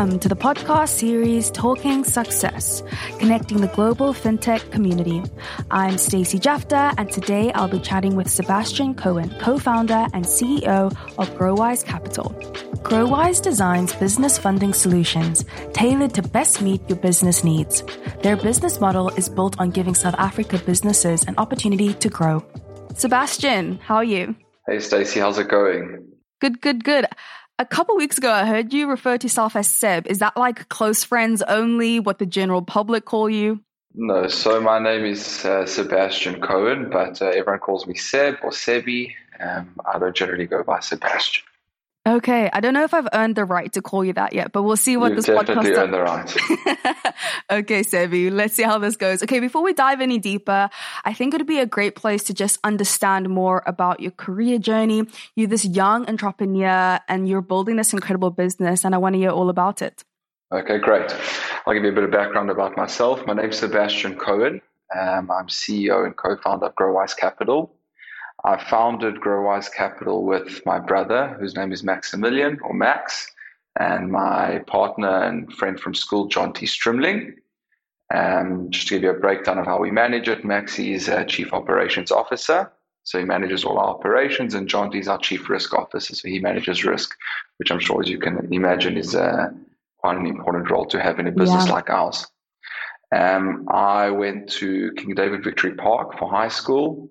Welcome to the podcast series Talking Success, connecting the global fintech community. I'm Stacey Jafta, and today I'll be chatting with Sebastian Cohen, co-founder and CEO of GrowWise Capital. GrowWise designs business funding solutions tailored to best meet your business needs. Their business model is built on giving South Africa businesses an opportunity to grow. Sebastian, how are you? Hey Stacey, how's it going? Good, good, good. A couple weeks ago, I heard you refer to yourself as Seb. Is that like close friends only? What the general public call you? No, so my name is uh, Sebastian Cohen, but uh, everyone calls me Seb or Sebi. Um, I don't generally go by Sebastian. Okay, I don't know if I've earned the right to call you that yet, but we'll see what You've this definitely podcast. earned the right. okay, Sebi, let's see how this goes. Okay, before we dive any deeper, I think it would be a great place to just understand more about your career journey. You're this young entrepreneur and you're building this incredible business, and I want to hear all about it. Okay, great. I'll give you a bit of background about myself. My name's Sebastian Cohen. Um, I'm CEO and co-founder of GrowWise Capital. I founded GrowWise Capital with my brother, whose name is Maximilian or Max, and my partner and friend from school, Jonty Strimling. Um, just to give you a breakdown of how we manage it, Maxi is a chief operations officer. So he manages all our operations, and John T is our chief risk officer. So he manages risk, which I'm sure, as you can imagine, is uh, quite an important role to have in a business Yeah. like ours. Um, I went to King David Victory Park for high school.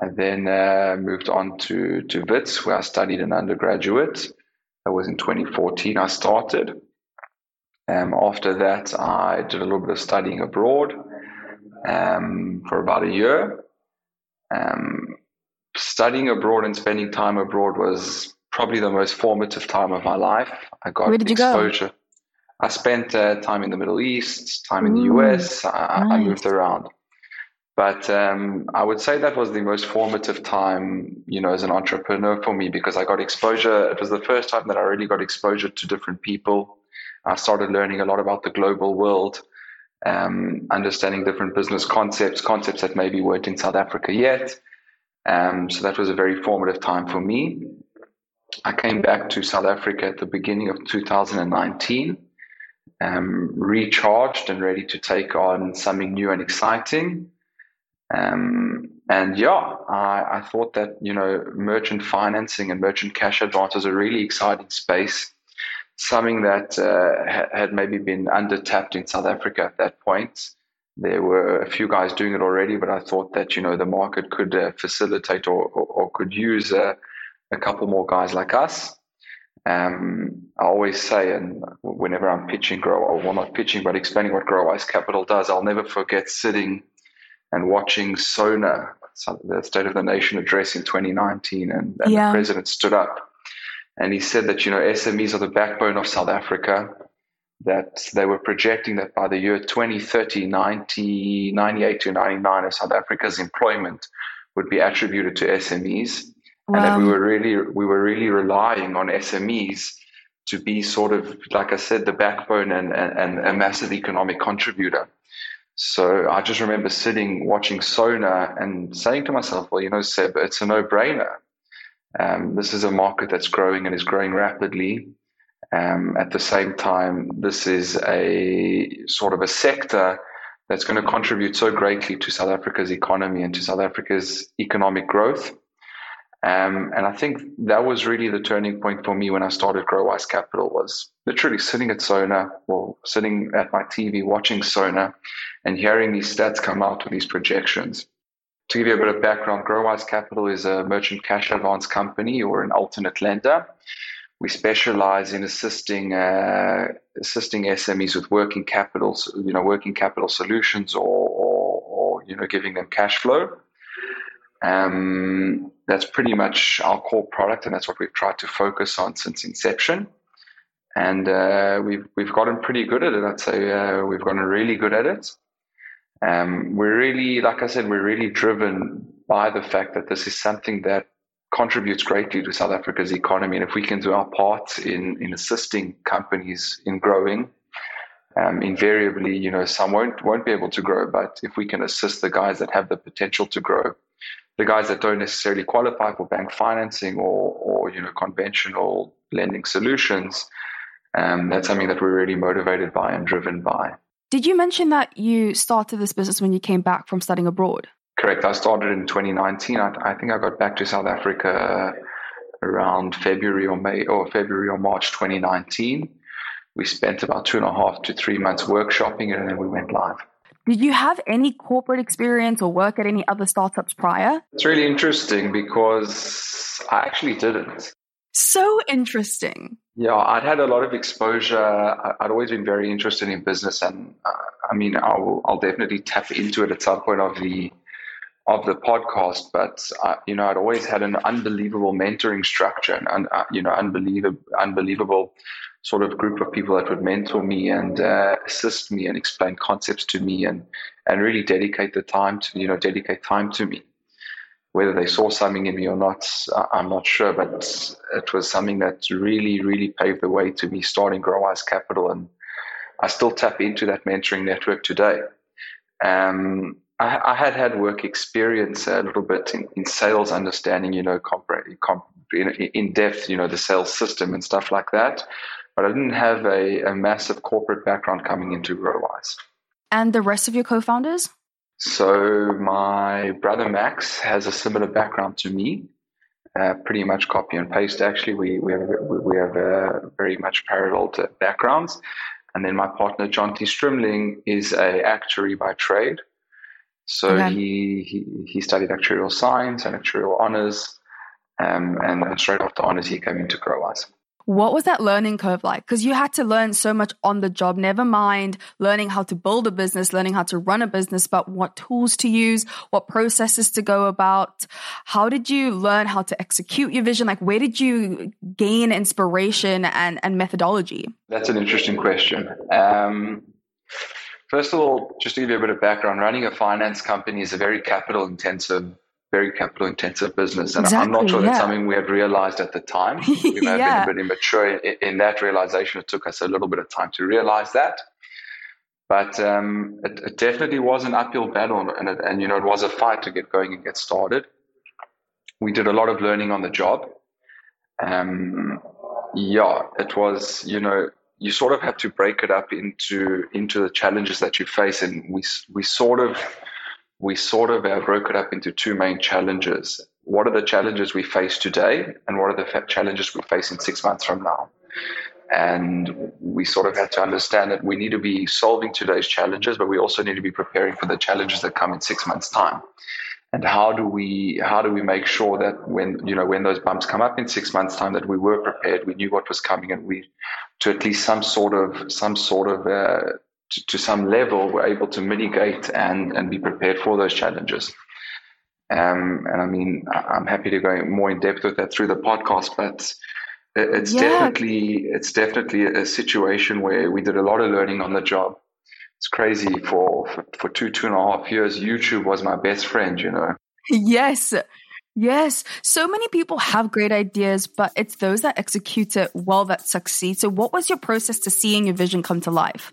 I then uh, moved on to, to WITS, where I studied an undergraduate. That was in 2014, I started. Um, after that, I did a little bit of studying abroad um, for about a year. Um, studying abroad and spending time abroad was probably the most formative time of my life. I got Where did you go? exposure. I spent uh, time in the Middle East, time in the US. I, I moved around. But um, I would say that was the most formative time, you know, as an entrepreneur for me because I got exposure. It was the first time that I really got exposure to different people. I started learning a lot about the global world, um, understanding different business concepts, concepts that maybe weren't in South Africa yet. Um, so that was a very formative time for me. I came back to South Africa at the beginning of 2019, um, recharged and ready to take on something new and exciting. Um, and yeah, I, I thought that, you know, merchant financing and merchant cash advance was a really exciting space, something that uh, ha- had maybe been undertapped in South Africa at that point. There were a few guys doing it already, but I thought that, you know, the market could uh, facilitate or, or, or could use uh, a couple more guys like us. Um, I always say, and whenever I'm pitching Grow, or well, not pitching, but explaining what GrowWise Capital does, I'll never forget sitting and watching Sona, the State of the Nation address in 2019, and, and Yeah. the president stood up and he said that you know SMEs are the backbone of South Africa. That they were projecting that by the year 2030, 90, 98 to 99 of South Africa's employment would be attributed to SMEs, and that we were really we were really relying on SMEs to be sort of like I said, the backbone and, and, and a massive economic contributor. So I just remember sitting watching Sona and saying to myself, well, you know, Seb, it's a no brainer. Um, this is a market that's growing and is growing rapidly. Um, at the same time, this is a sort of a sector that's going to contribute so greatly to South Africa's economy and to South Africa's economic growth. Um, and I think that was really the turning point for me when I started GrowWise Capital was literally sitting at Sona or sitting at my TV watching Sona and hearing these stats come out with these projections. To give you a bit of background, GrowWise Capital is a merchant cash advance company or an alternate lender. We specialize in assisting uh, assisting SMEs with working capital, you know, working capital solutions, or, or, or you know, giving them cash flow. Um, that's pretty much our core product, and that's what we've tried to focus on since inception. And uh, we've we've gotten pretty good at it. I'd say uh, we've gotten really good at it. Um, we're really, like I said, we're really driven by the fact that this is something that contributes greatly to South Africa's economy. And if we can do our part in, in assisting companies in growing, um, invariably, you know, some won't, won't be able to grow. But if we can assist the guys that have the potential to grow, the guys that don't necessarily qualify for bank financing or, or you know, conventional lending solutions, um, that's something that we're really motivated by and driven by. Did you mention that you started this business when you came back from studying abroad? Correct. I started in 2019. I, I think I got back to South Africa around February or May or February or March 2019. We spent about two and a half to three months workshopping and then we went live. Did you have any corporate experience or work at any other startups prior? It's really interesting because I actually didn't. So interesting. Yeah, I'd had a lot of exposure. I'd always been very interested in business, and uh, I mean, I'll, I'll definitely tap into it at some point of the of the podcast. But uh, you know, I'd always had an unbelievable mentoring structure, and uh, you know, unbelievable, unbelievable sort of group of people that would mentor me and uh, assist me and explain concepts to me, and and really dedicate the time to you know dedicate time to me whether they saw something in me or not, I'm not sure, but it was something that really, really paved the way to me starting GrowWise Capital. And I still tap into that mentoring network today. Um, I, I, had had work experience a little bit in, in sales, understanding, you know, in, in, depth, you know, the sales system and stuff like that. But I didn't have a, a massive corporate background coming into GrowWise. And the rest of your co founders? So my brother Max has a similar background to me, uh, pretty much copy and paste. Actually, we we have we have uh, very much parallel backgrounds. And then my partner Jonty Strimling is a actuary by trade. So okay. he, he he studied actuarial science and actuarial honors, um, and straight after honors he came into GrowWise. What was that learning curve like? Because you had to learn so much on the job, never mind learning how to build a business, learning how to run a business, but what tools to use, what processes to go about. How did you learn how to execute your vision? Like, where did you gain inspiration and, and methodology? That's an interesting question. Um, first of all, just to give you a bit of background, running a finance company is a very capital intensive very capital intensive business. And exactly, I'm not sure yeah. that's something we had realized at the time. We may have yeah. been a bit immature in, in, that realization. It took us a little bit of time to realize that. But um, it, it, definitely was an uphill battle, and, it, and you know it was a fight to get going and get started. We did a lot of learning on the job. Um, yeah, it was you know you sort of have to break it up into into the challenges that you face, and we we sort of we sort of broke it up into two main challenges. What are the challenges we face today, and what are the challenges we face in six months from now? And we sort of had to understand that we need to be solving today's challenges, but we also need to be preparing for the challenges that come in six months' time. And how do we how do we make sure that when you know when those bumps come up in six months' time that we were prepared, we knew what was coming, and we to at least some sort of some sort of uh, to, to some level, we're able to mitigate and, and be prepared for those challenges. Um, and I mean, I'm happy to go more in depth with that through the podcast, but it's yeah. definitely it's definitely a situation where we did a lot of learning on the job. It's crazy for, for, for two two and a half years. YouTube was my best friend, you know. Yes. Yes. So many people have great ideas, but it's those that execute it well that succeed. So, what was your process to seeing your vision come to life?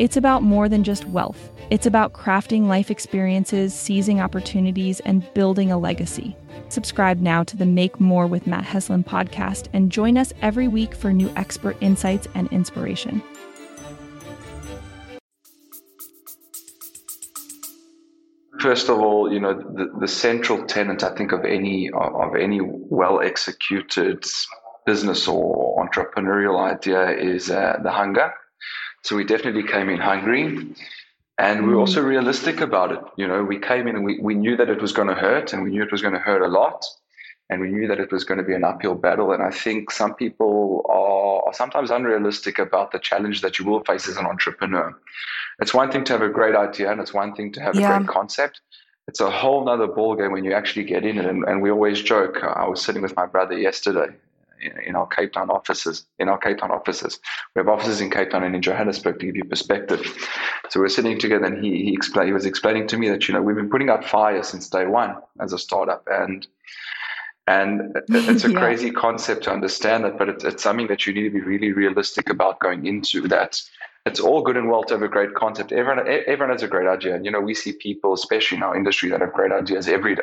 It's about more than just wealth. It's about crafting life experiences, seizing opportunities, and building a legacy. Subscribe now to the Make More with Matt Heslin podcast and join us every week for new expert insights and inspiration. First of all, you know the, the central tenet I think of any of any well executed business or entrepreneurial idea is uh, the hunger so we definitely came in hungry. And we were mm. also realistic about it. You know, we came in and we, we knew that it was going to hurt and we knew it was going to hurt a lot. And we knew that it was going to be an uphill battle. And I think some people are, are sometimes unrealistic about the challenge that you will face as an entrepreneur. It's one thing to have a great idea and it's one thing to have yeah. a great concept. It's a whole nother ballgame when you actually get in it. And, and we always joke. I was sitting with my brother yesterday in our Cape Town offices. In our Cape Town offices, we have offices in Cape Town and in Johannesburg to give you perspective. So we're sitting together, and he he explained he was explaining to me that you know we've been putting out fires since day one as a startup, and and it's a yeah. crazy concept to understand that, but it's, it's something that you need to be really realistic about going into that it's all good and well to have a great concept. Everyone, everyone has a great idea. And, you know, we see people, especially in our industry, that have great ideas every day.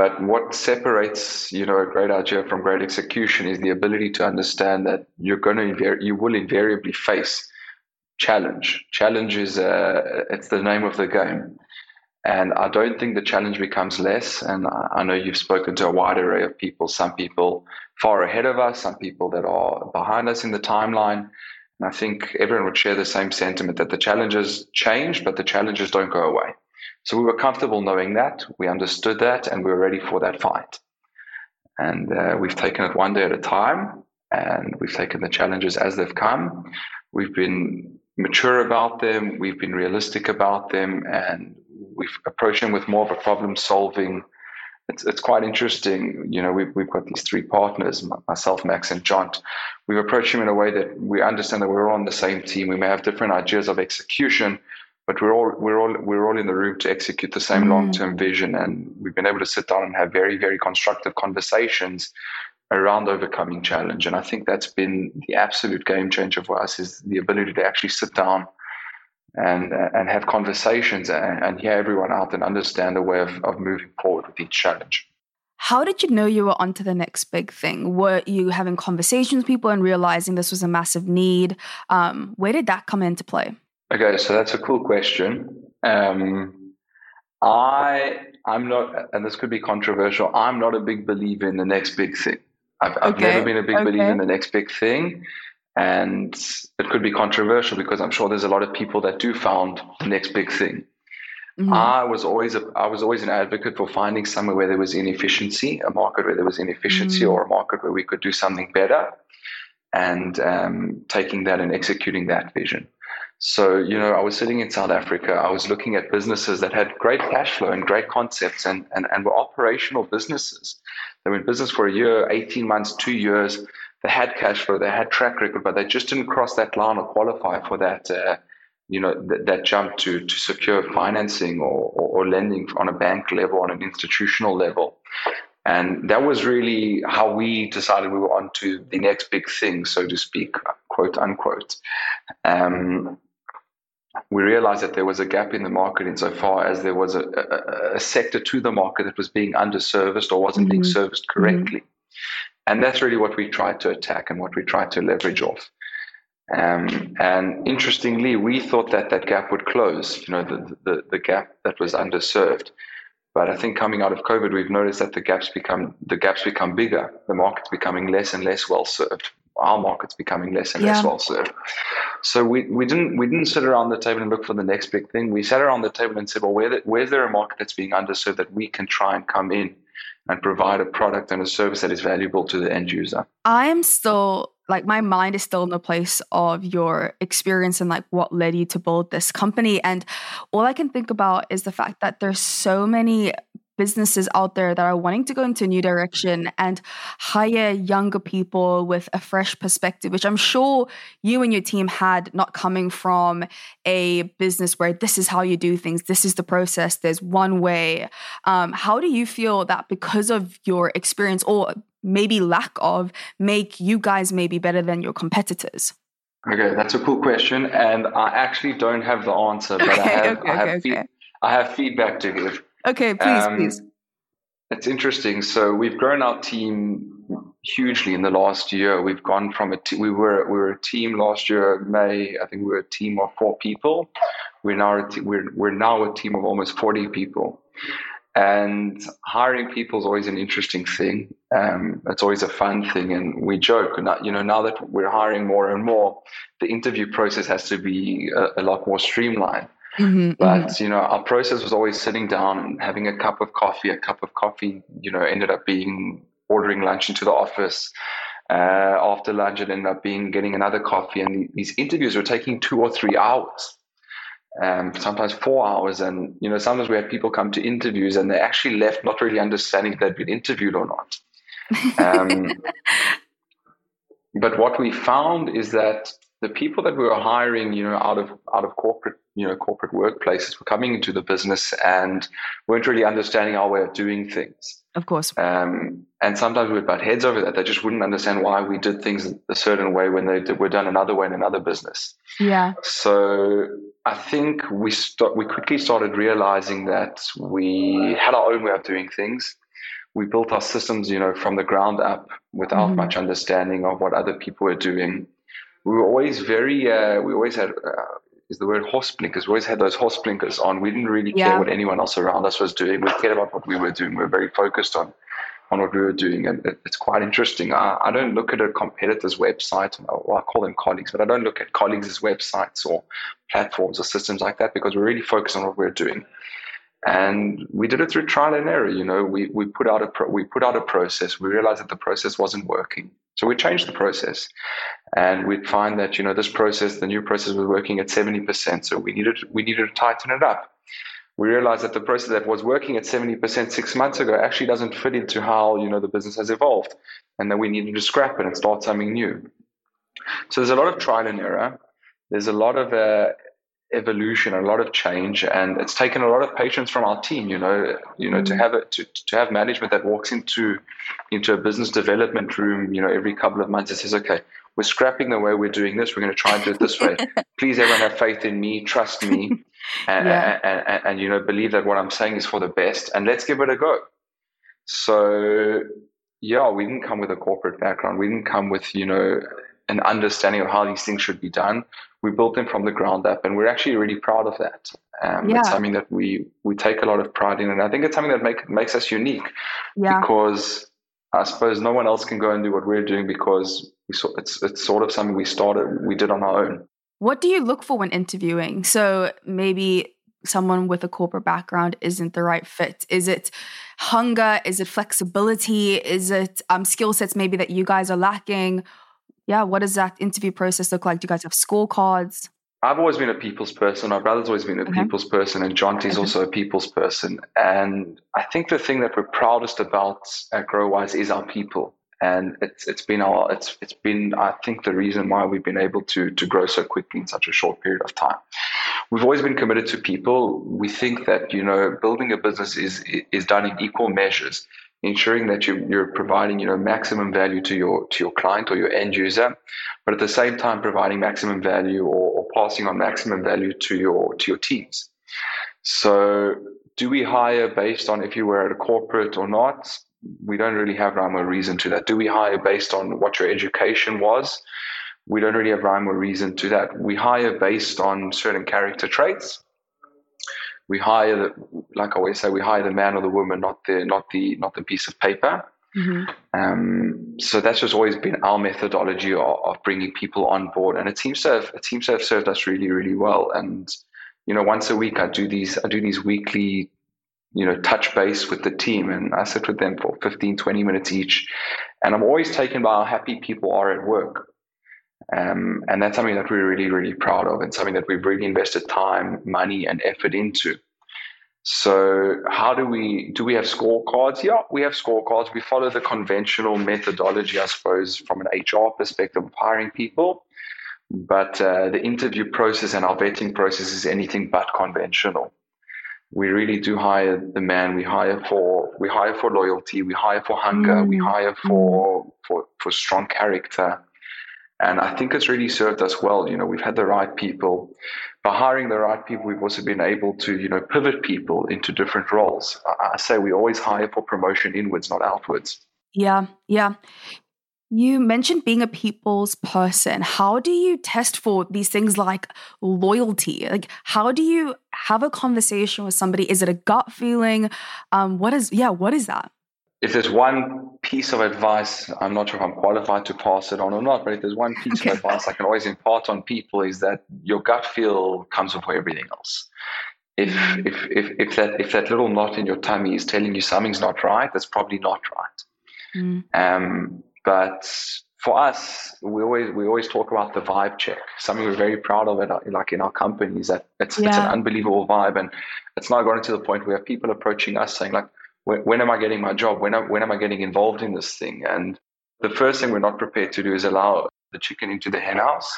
But what separates, you know, a great idea from great execution is the ability to understand that you're going to, you will invariably face challenge. Challenge is, uh, it's the name of the game. And I don't think the challenge becomes less. And I know you've spoken to a wide array of people, some people far ahead of us, some people that are behind us in the timeline. And I think everyone would share the same sentiment that the challenges change, but the challenges don't go away. So we were comfortable knowing that, we understood that, and we were ready for that fight. And uh, we've taken it one day at a time, and we've taken the challenges as they've come. We've been mature about them, we've been realistic about them, and we've approached them with more of a problem solving it's, it's quite interesting. You know, we've, we've got these three partners, myself, Max, and John. We've approached them in a way that we understand that we're all on the same team. We may have different ideas of execution, but we're all we're all we're all in the room to execute the same mm. long-term vision. And we've been able to sit down and have very very constructive conversations around overcoming challenge. And I think that's been the absolute game changer for us is the ability to actually sit down and and have conversations and, and hear everyone out and understand a way of, of moving forward with each challenge. How did you know you were onto the next big thing? Were you having conversations with people and realizing this was a massive need? Um, where did that come into play? Okay, so that's a cool question. Um, I I'm not, and this could be controversial. I'm not a big believer in the next big thing. I've, I've okay. never been a big okay. believer in the next big thing. And it could be controversial because I'm sure there's a lot of people that do found the next big thing. Mm-hmm. I was always a, I was always an advocate for finding somewhere where there was inefficiency, a market where there was inefficiency, mm-hmm. or a market where we could do something better, and um, taking that and executing that vision. So you know, I was sitting in South Africa. I was looking at businesses that had great cash flow and great concepts, and and, and were operational businesses. They were in business for a year, eighteen months, two years they had cash flow, they had track record, but they just didn't cross that line or qualify for that, uh, you know, th- that jump to to secure financing or, or, or lending on a bank level, on an institutional level. And that was really how we decided we were on to the next big thing, so to speak, quote unquote. Um, we realized that there was a gap in the market insofar as there was a, a, a sector to the market that was being underserviced or wasn't mm-hmm. being serviced correctly. Mm-hmm. And that's really what we tried to attack and what we tried to leverage off. Um, and interestingly, we thought that that gap would close, you know, the, the, the gap that was underserved. But I think coming out of COVID, we've noticed that the gaps become the gaps become bigger. The market's becoming less and less well served. Our market's becoming less and yeah. less well served. So we, we didn't we didn't sit around the table and look for the next big thing. We sat around the table and said, well, where the, where's there a market that's being underserved that we can try and come in and provide a product and a service that is valuable to the end user. I am still like my mind is still in the place of your experience and like what led you to build this company and all I can think about is the fact that there's so many businesses out there that are wanting to go into a new direction and hire younger people with a fresh perspective, which I'm sure you and your team had, not coming from a business where this is how you do things, this is the process, there's one way. Um, how do you feel that because of your experience or maybe lack of, make you guys maybe better than your competitors? Okay, that's a cool question, and I actually don't have the answer, but okay, I have, okay, I, have okay, fe- I have feedback to give. Okay, please, um, please. It's interesting. So we've grown our team hugely in the last year. We've gone from a t- we were we were a team last year May. I think we were a team of four people. We're now a t- we're we're now a team of almost forty people. And hiring people is always an interesting thing. Um, it's always a fun thing, and we joke. You know, now that we're hiring more and more, the interview process has to be a, a lot more streamlined Mm-hmm, but mm-hmm. you know, our process was always sitting down and having a cup of coffee. A cup of coffee, you know, ended up being ordering lunch into the office. Uh, after lunch, it ended up being getting another coffee, and these interviews were taking two or three hours, um, sometimes four hours. And you know, sometimes we had people come to interviews and they actually left not really understanding if they'd been interviewed or not. Um, but what we found is that the people that we were hiring, you know, out of out of corporate, you know, corporate workplaces were coming into the business and weren't really understanding our way of doing things. Of course. Um, and sometimes we would butt heads over that. They just wouldn't understand why we did things a certain way when they did, were done another way in another business. Yeah. So I think we st- we quickly started realizing that we had our own way of doing things. We built our systems, you know, from the ground up without mm-hmm. much understanding of what other people were doing. We were always very, uh, we always had, uh, is the word horse blinkers. We always had those horse blinkers on. We didn't really yeah. care what anyone else around us was doing. We cared about what we were doing. We were very focused on on what we were doing. And it, it's quite interesting. I, I, don't look at a competitor's website, or I call them colleagues, but I don't look at colleagues' websites or platforms or systems like that because we're really focused on what we're doing. And we did it through trial and error. You know, we, we put out a pro, we put out a process. We realized that the process wasn't working, so we changed the process. And we'd find that you know this process, the new process, was working at seventy percent. So we needed we needed to tighten it up we realized that the process that was working at 70% six months ago actually doesn't fit into how you know the business has evolved and then we needed to scrap it and start something new so there's a lot of trial and error there's a lot of uh, evolution a lot of change and it's taken a lot of patience from our team you know you know mm-hmm. to have it to, to have management that walks into into a business development room you know every couple of months and says okay we're scrapping the way we're doing this we're going to try and do it this way please everyone have faith in me trust me and, yeah. and, and, and, you know believe that what I'm saying is for the best, and let's give it a go. So yeah, we didn't come with a corporate background. We didn't come with you know an understanding of how these things should be done. We built them from the ground up, and we're actually really proud of that. Um, yeah. It's something that we we take a lot of pride in, and I think it's something that make, makes us unique. Yeah. Because I suppose no one else can go and do what we're doing because we saw, it's it's sort of something we started, we did on our own. What do you look for when interviewing? So maybe someone with a corporate background isn't the right fit. Is it hunger? Is it flexibility? Is it um, skill sets maybe that you guys are lacking? Yeah, what does that interview process look like? Do you guys have scorecards? I've always been a people's person. My brother's always been a okay. people's person, and Jonty's okay. also a people's person. And I think the thing that we're proudest about at GrowWise is our people and it's it's been our it's it's been I think the reason why we've been able to to grow so quickly in such a short period of time. We've always been committed to people. We think that you know building a business is is done in equal measures, ensuring that you you're providing you know maximum value to your to your client or your end user, but at the same time providing maximum value or, or passing on maximum value to your to your teams. So do we hire based on if you were at a corporate or not? we don't really have rhyme or reason to that. Do we hire based on what your education was? We don't really have rhyme or reason to that. We hire based on certain character traits. We hire, the, like I always say, we hire the man or the woman, not the not the not the piece of paper. Mm-hmm. Um, so that's just always been our methodology of, of, bringing people on board, and it seems to have it seems to have served us really really well. And you know, once a week I do these I do these weekly you know, touch base with the team. And I sit with them for 15, 20 minutes each. And I'm always taken by how happy people are at work. Um, and that's something that we're really, really proud of and something that we've really invested time, money, and effort into. So how do we do we have scorecards? Yeah, we have scorecards. We follow the conventional methodology, I suppose, from an HR perspective of hiring people. But uh, the interview process and our vetting process is anything but conventional we really do hire the man we hire for we hire for loyalty we hire for hunger mm. we hire for for for strong character and i think it's really served us well you know we've had the right people by hiring the right people we've also been able to you know pivot people into different roles i, say we always hire for promotion inwards not outwards yeah yeah you mentioned being a people's person. How do you test for these things like loyalty? Like, how do you have a conversation with somebody? Is it a gut feeling? Um, what is, yeah, what is that? If there's one piece of advice, I'm not sure if I'm qualified to pass it on or not, but if there's one piece okay. of advice I can always impart on people is that your gut feel comes before everything else. If, mm-hmm. if, if, if, that, if that little knot in your tummy is telling you something's not right, that's probably not right. Mm. Um, but for us, we always we always talk about the vibe check. Something we're very proud of it, like in our company, is that it's, yeah. it's an unbelievable vibe, and it's now gotten to the point where people approaching us saying like, when, when am I getting my job? When, am, when am I getting involved in this thing? And the first thing we're not prepared to do is allow the chicken into the henhouse.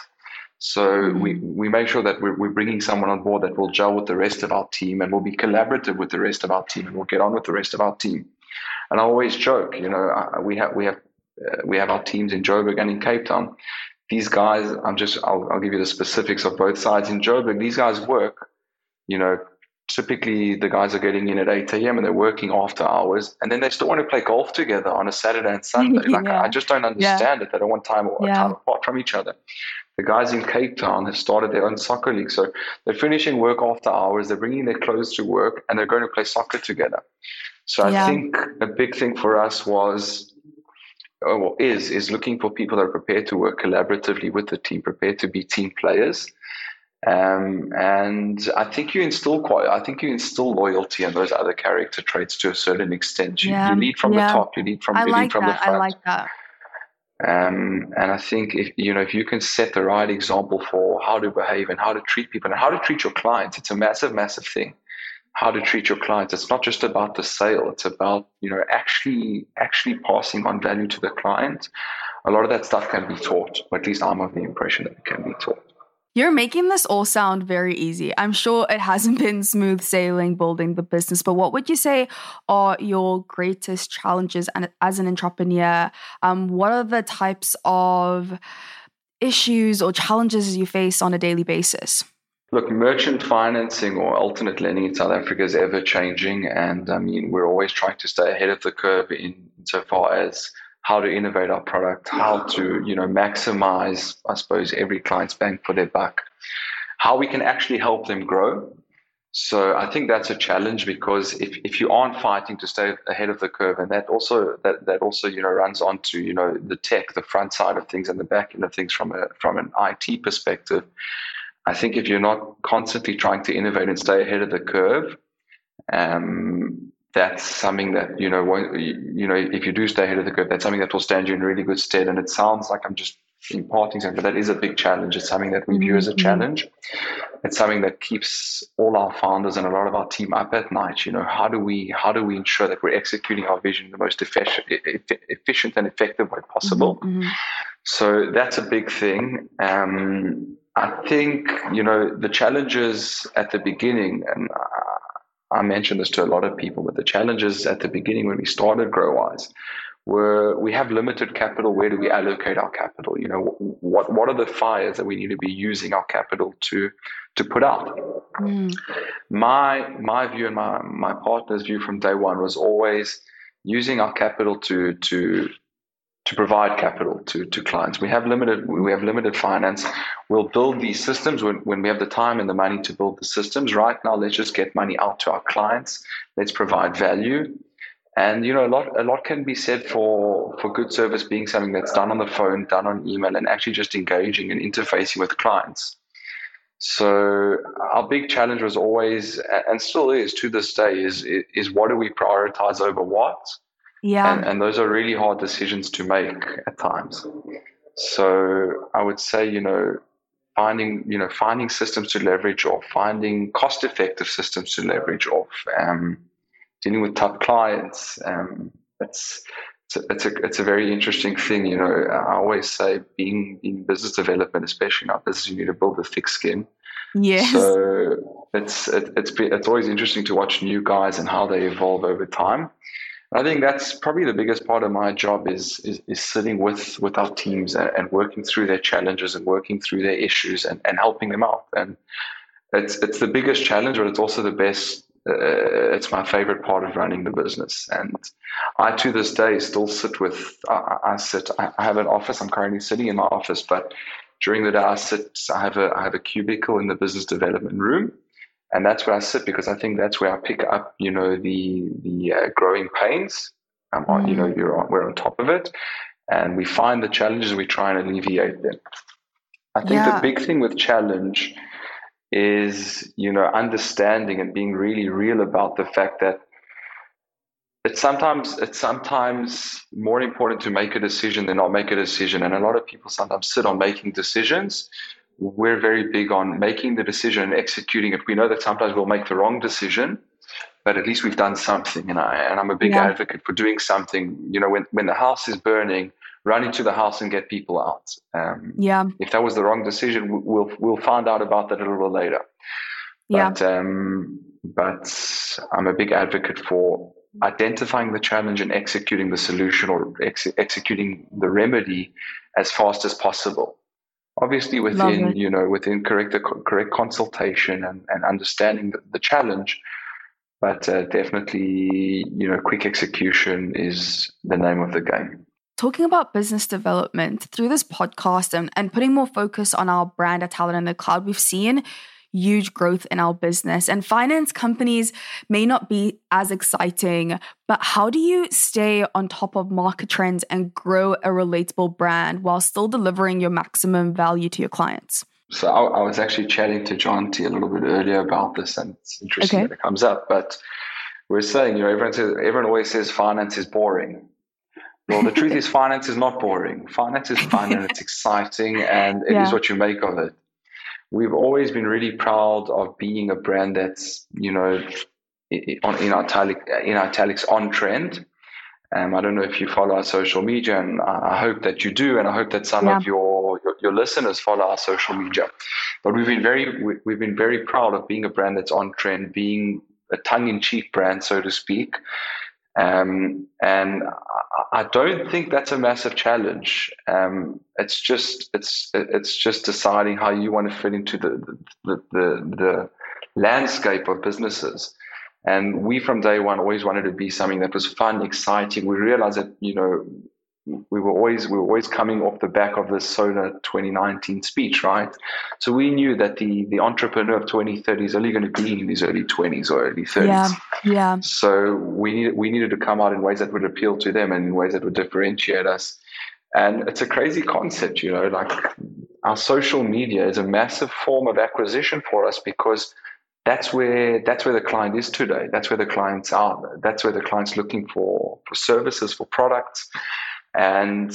So mm-hmm. we, we make sure that we're, we're bringing someone on board that will gel with the rest of our team and will be collaborative with the rest of our team and will get on with the rest of our team. And I always joke, you know, we have we have uh, we have our teams in Joburg and in Cape Town. These guys, I'm just I'll, I'll give you the specifics of both sides. In Joburg, these guys work, you know, typically the guys are getting in at 8 a.m. and they're working after hours, and then they still want to play golf together on a Saturday and Sunday. Like yeah. I just don't understand yeah. it. They don't want time, yeah. time apart from each other. The guys in Cape Town have started their own soccer league, so they're finishing work after hours. They're bringing their clothes to work, and they're going to play soccer together. So I think a big thing for us was or is is looking for people that are prepared to work collaboratively with the team, prepared to be team players. Um, and I think you instill quite, I think you instill loyalty and those other character traits to a certain extent. You, yeah. you lead from yeah. the top, you lead from, I you like lead from that. the front. I like that. Um, and I think if you know if you can set the right example for how to behave and how to treat people and how to treat your clients, it's a massive, massive thing. How to treat your clients. It's not just about the sale. It's about you know actually actually passing on value to the client. A lot of that stuff can be taught, or at least I'm of the impression that it can be taught. You're making this all sound very easy. I'm sure it hasn't been smooth sailing building the business, but what would you say are your greatest challenges and as an entrepreneur? Um, what are the types of issues or challenges you face on a daily basis? Look, merchant financing or alternate lending in South Africa is ever changing, and I mean we're always trying to stay ahead of the curve in so far as how to innovate our product, how to you know maximize, I suppose, every client's bang for their buck, how we can actually help them grow. So I think that's a challenge because if, if you aren't fighting to stay ahead of the curve, and that also that, that also you know runs onto you know the tech, the front side of things, and the back end of things from a from an IT perspective. I think if you're not constantly trying to innovate and stay ahead of the curve, um, that's something that you know you know if you do stay ahead of the curve that's something that will stand you in really good stead and it sounds like i'm just imparting something but that is a big challenge it's something that we view as a mm-hmm. challenge it's something that keeps all our founders and a lot of our team up at night you know how do we how do we ensure that we're executing our vision in the most efficient efficient and effective way possible mm-hmm. mm-hmm. so that's a big thing um, i think you know the challenges at the beginning and I mentioned this to a lot of people, but the challenges at the beginning when we started GrowWise were we have limited capital. Where do we allocate our capital? You know, what what are the fires that we need to be using our capital to to put out? Mm. My my view and my my partner's view from day one was always using our capital to to to provide capital to, to clients. We have limited we have limited finance. We'll build these systems when, when we have the time and the money to build the systems. Right now, let's just get money out to our clients. Let's provide value. And you know, a lot a lot can be said for for good service being something that's done on the phone, done on email, and actually just engaging and interfacing with clients. So our big challenge was always, and still is to this day, is is what do we prioritize over what? Yeah. And, and those are really hard decisions to make at times. So I would say, you know, finding, you know, finding systems to leverage or finding cost effective systems to leverage off, um, dealing with tough clients. Um, it's, it's a, it's a, it's a very interesting thing. You know, I always say being in business development, especially in our business, you need to build a thick skin. Yes. So it's it, it's it's always interesting to watch new guys and how they evolve over time. I think that's probably the biggest part of my job is is, is sitting with with our teams and, and, working through their challenges and working through their issues and, and helping them out. And it's it's the biggest challenge, but it's also the best. Uh, it's my favorite part of running the business. And I, to this day, still sit with. I, I sit. I have an office. I'm currently sitting in my office, but during the day, I sit. I have a I have a cubicle in the business development room and that's where I sit because I think that's where I pick up, you know, the the uh, growing pains. Um, mm. You know, mm. you're on, we're on top of it, and we find the challenges. We try and alleviate them. I think yeah. the big thing with challenge is, you know, understanding and being really real about the fact that it's sometimes it's sometimes more important to make a decision than not make a decision, and a lot of people sometimes sit on making decisions we're very big on making the decision and executing it. We know that sometimes we'll make the wrong decision, but at least we've done something. And I and I'm a big yeah. advocate for doing something. You know, when when the house is burning, run into the house and get people out. Um, yeah. If that was the wrong decision, we'll we'll find out about that a little bit later. Yeah. But um, but I'm a big advocate for identifying the challenge and executing the solution or ex- executing the remedy as fast as possible obviously within you know within correct correct consultation and, and understanding the, the challenge but uh, definitely you know quick execution is the name of the game. Talking about business development through this podcast and, and putting more focus on our brand at talent in the cloud we've seen huge growth in our business. And finance companies may not be as exciting, but how do you stay on top of market trends and grow a relatable brand while still delivering your maximum value to your clients? So I, I was actually chatting to Jonty a little bit earlier about this, and it's interesting okay. that it comes up. But we're saying, you know, everyone says everyone always says finance is boring. Well, the truth is, finance is not boring. Finance is fun and it's exciting, and it yeah. is what you make of it we've always been really proud of being a brand that's you know in, in italic in italics on trend. Um, I don't know if you follow our social media, and I hope that you do, and I hope that some yeah. of your, your, your listeners follow our social media. But we've been very we, we've been very proud of being a brand that's on trend, being a tongue-in-cheek brand, so to speak. Um, and I don't think that's a massive challenge. Um, it's just it's it's just deciding how you want to fit into the the, the, the landscape of businesses. And we from day one always wanted to be something that was fun, exciting. We realized that you know we were always we were always coming off the back of the Sona 2019 speech, right? So we knew that the the entrepreneur of 2030 is only going to be in his early 20s or early 30s. Yeah, yeah. So we needed we needed to come out in ways that would appeal to them and in ways that would differentiate us. And it's a crazy concept, you know, like our social media is a massive form of acquisition for us because that's where that's where the client is today. That's where the clients are. That's where the client's looking for for services, for products and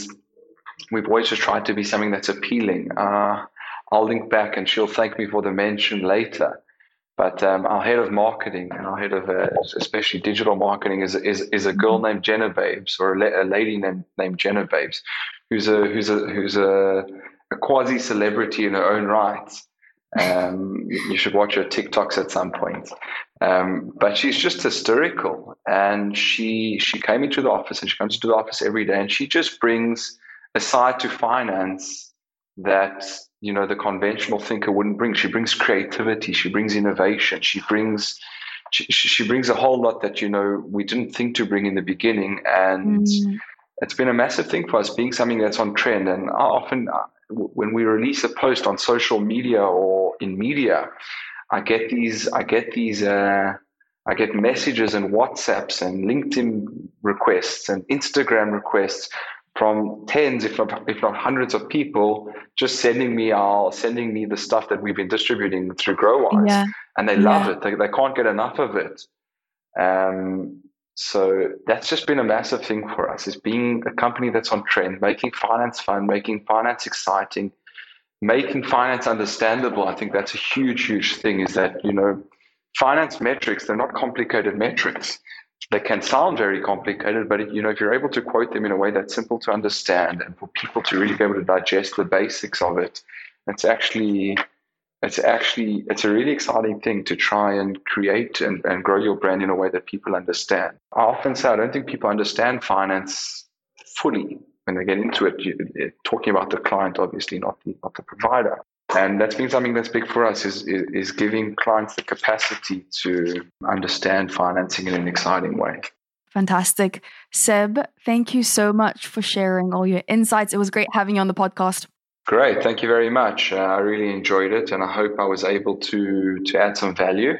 we've always just tried to be something that's appealing. Uh, I'll link back, and she'll thank me for the mention later. But um, our head of marketing and our head of uh, especially digital marketing is is, is a girl named Jenna Babes or a, la- a lady named named Jenna Babes, who's a who's a who's a, a quasi celebrity in her own right. Um, you should watch her TikToks at some point. Um, but she's just hysterical, and she she came into the office, and she comes to the office every day, and she just brings a side to finance that you know the conventional thinker wouldn't bring. She brings creativity, she brings innovation, she brings she, she brings a whole lot that you know we didn't think to bring in the beginning, and mm. it's been a massive thing for us, being something that's on trend. And I often when we release a post on social media or in media, I get these I get these uh, I get messages and WhatsApps and LinkedIn requests and Instagram requests from tens, if not if not hundreds of people, just sending me our sending me the stuff that we've been distributing through GrowWise, yeah. and they love yeah. it. They, they can't get enough of it. Um, so that's just been a massive thing for us is being a company that's on trend, making finance fun, making finance exciting, making finance understandable. I think that's a huge, huge thing is that, you know, finance metrics, they're not complicated metrics. They can sound very complicated, but you know, if you're able to quote them in a way that's simple to understand and for people to really be able to digest the basics of it, it's actually it's actually it's a really exciting thing to try and create and, and grow your brand in a way that people understand. I often say I don't think people understand finance fully when they get into it. You, talking about the client, obviously, not the not the provider. And that's been something that's big for us is, is, is giving clients the capacity to understand financing in an exciting way. Fantastic. Seb, thank you so much for sharing all your insights. It was great having you on the podcast. Great, thank you very much. Uh, I really enjoyed it, and I hope I was able to to add some value.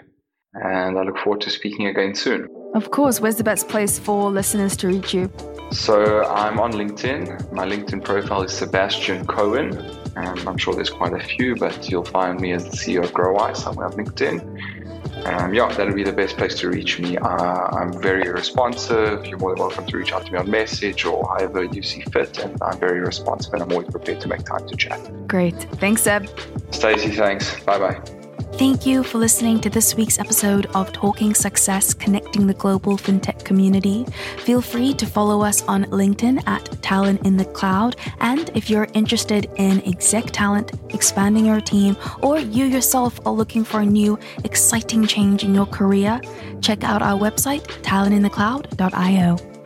And I look forward to speaking again soon. Of course. Where's the best place for listeners to reach you? So I'm on LinkedIn. My LinkedIn profile is Sebastian Cohen. Um, I'm sure there's quite a few, but you'll find me as the CEO of GrowWise somewhere on LinkedIn um, yeah, that'll be the best place to reach me. Uh, I'm very responsive. You're more than welcome to reach out to me on message or however you see fit. And I'm very responsive and I'm always prepared to make time to chat. Great. Thanks, Seb. Stacey, thanks. Bye bye. Thank you for listening to this week's episode of Talking Success Connecting the Global FinTech Community. Feel free to follow us on LinkedIn at Talent in the Cloud. And if you're interested in exec talent, expanding your team, or you yourself are looking for a new, exciting change in your career, check out our website, talentinthecloud.io.